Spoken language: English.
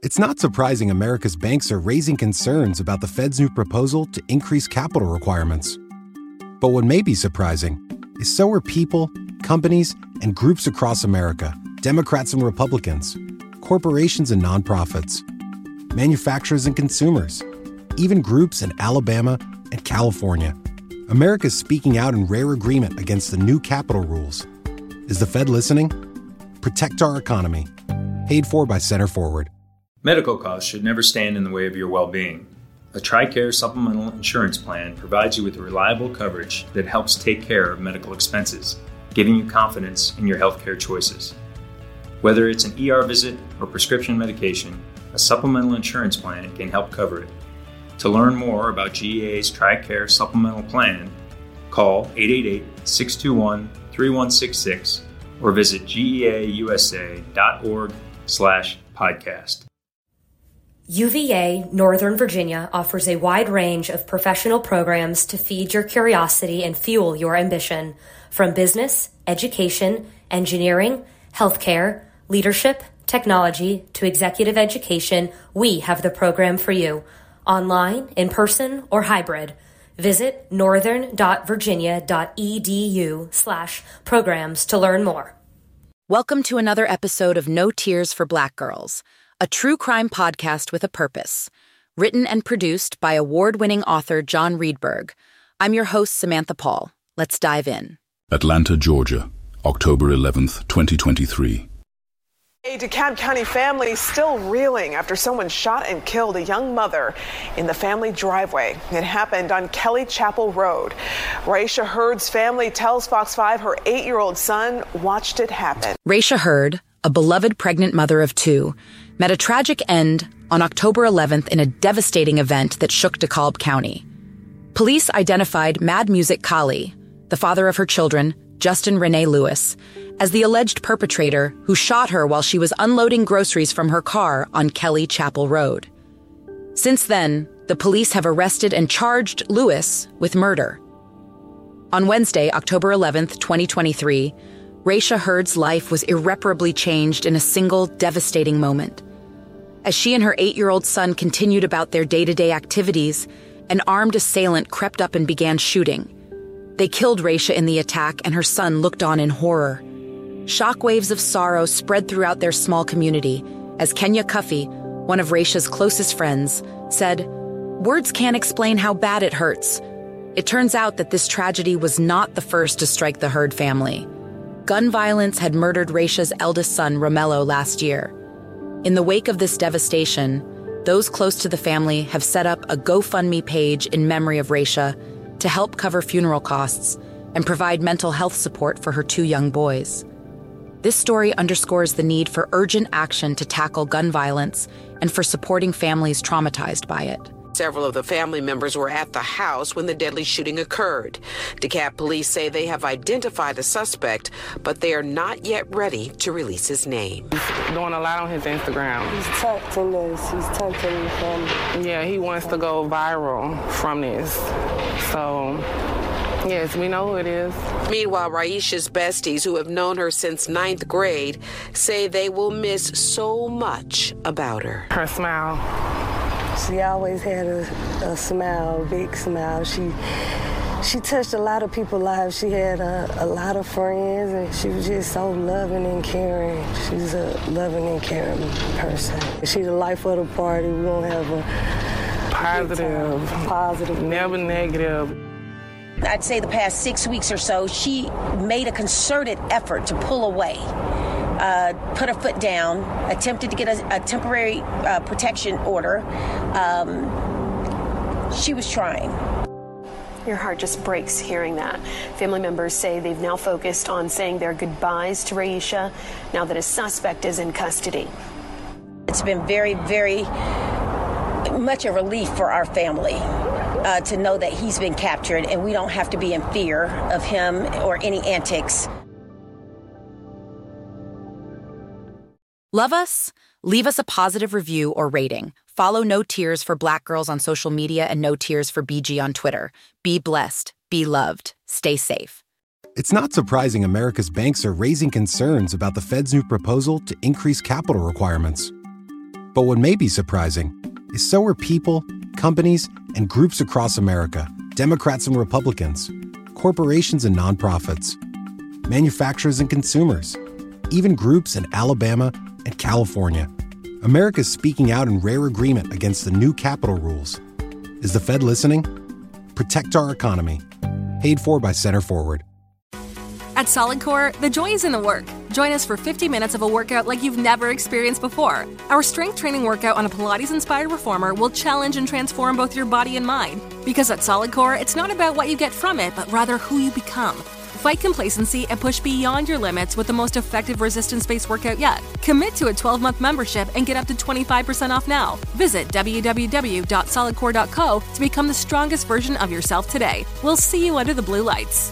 It's not surprising America's banks are raising concerns about the Fed's new proposal to increase capital requirements. But what may be surprising is so are people, companies, and groups across America, Democrats and Republicans, corporations and nonprofits, manufacturers and consumers, even groups in Alabama and California. America's speaking out in rare agreement against the new capital rules. Is the Fed listening? Protect our economy. Paid for by Center Forward. Medical costs should never stand in the way of your well being. A TRICARE supplemental insurance plan provides you with reliable coverage that helps take care of medical expenses, giving you confidence in your healthcare choices. Whether it's an ER visit or prescription medication, a supplemental insurance plan can help cover it. To learn more about GEA's TRICARE supplemental plan, call 888 621 3166 or visit geausa.org slash podcast. UVA Northern Virginia offers a wide range of professional programs to feed your curiosity and fuel your ambition from business, education, engineering, healthcare, leadership, technology to executive education. We have the program for you. Online, in person, or hybrid. Visit northern.virginia.edu slash programs to learn more. Welcome to another episode of No Tears for Black Girls a true crime podcast with a purpose. Written and produced by award winning author John Reedberg. I'm your host, Samantha Paul. Let's dive in. Atlanta, Georgia, October 11th, 2023. A DeKalb County family still reeling after someone shot and killed a young mother in the family driveway. It happened on Kelly Chapel Road. Raesha Heard's family tells Fox 5 her eight year old son watched it happen. Raesha Heard, a beloved pregnant mother of two, met a tragic end on October 11th in a devastating event that shook DeKalb County. Police identified Mad Muzik Cali, the father of her children, Justin Rene Lewis, as the alleged perpetrator who shot her while she was unloading groceries from her car on Kelly Chapel Road. Since then, the police have arrested and charged Lewis with murder. On Wednesday, October 11th, 2023, Raesha Heard's life was irreparably changed in a single devastating moment. As she and her eight year old son continued about their day to day activities, an armed assailant crept up and began shooting. They killed Raesha in the attack, and her son looked on in horror. Shockwaves of sorrow spread throughout their small community as Kenya Cuffey, one of Raesha's closest friends, said, Words can't explain how bad it hurts. It turns out that this tragedy was not the first to strike the Heard family. Gun violence had murdered Raesha's eldest son, Romello, last year. In the wake of this devastation, those close to the family have set up a GoFundMe page in memory of Raesha to help cover funeral costs and provide mental health support for her two young boys. This story underscores the need for urgent action to tackle gun violence and for supporting families traumatized by it. Several of the family members were at the house when the deadly shooting occurred. DeKalb police say they have identified the suspect, but they are not yet ready to release his name. He's doing a lot on his Instagram. He's touching this. He's touching the family. Yeah, he wants to go viral from this. So Yes, we know who it is. Meanwhile, Raesha's besties, who have known her since ninth grade, say they will miss so much about her. Her smile. She always had a, a smile, a big smile. She she touched a lot of people's lives. She had a, a, lot of friends, and she was just so loving and caring. She's a loving and caring person. She's the life of the party. We don't have a positive, positive, never negative. I'd say the past six weeks or so, she made a concerted effort to pull away uh, put a foot down, attempted to get a, a temporary uh, protection order. Um, she was trying. Your heart just breaks hearing that. Family members say they've now focused on saying their goodbyes to Raesha now that a suspect is in custody. It's been very, very much a relief for our family. Uh, to know that he's been captured and we don't have to be in fear of him or any antics. Love us? Leave us a positive review or rating. Follow No Tears for Black Girls on social media and No Tears for BG on Twitter. Be blessed, be loved, stay safe. It's not surprising America's banks are raising concerns about the Fed's new proposal to increase capital requirements. But what may be surprising is so are people, companies, and groups across America Democrats and Republicans, corporations and nonprofits, manufacturers and consumers, even groups in Alabama California. America's speaking out in rare agreement against the new capital rules. Is the Fed listening? Protect our economy. Paid for by Center Forward. At Solid Core, the joy is in the work. Join us for 50 minutes of a workout like you've never experienced before. Our strength training workout on a Pilates inspired reformer will challenge and transform both your body and mind. Because at Solid Core, it's not about what you get from it, but rather who you become. Fight complacency and push beyond your limits with the most effective resistance based workout yet. Commit to a 12 month membership and get up to 25% off now. Visit www.solidcore.co to become the strongest version of yourself today. We'll see you under the blue lights.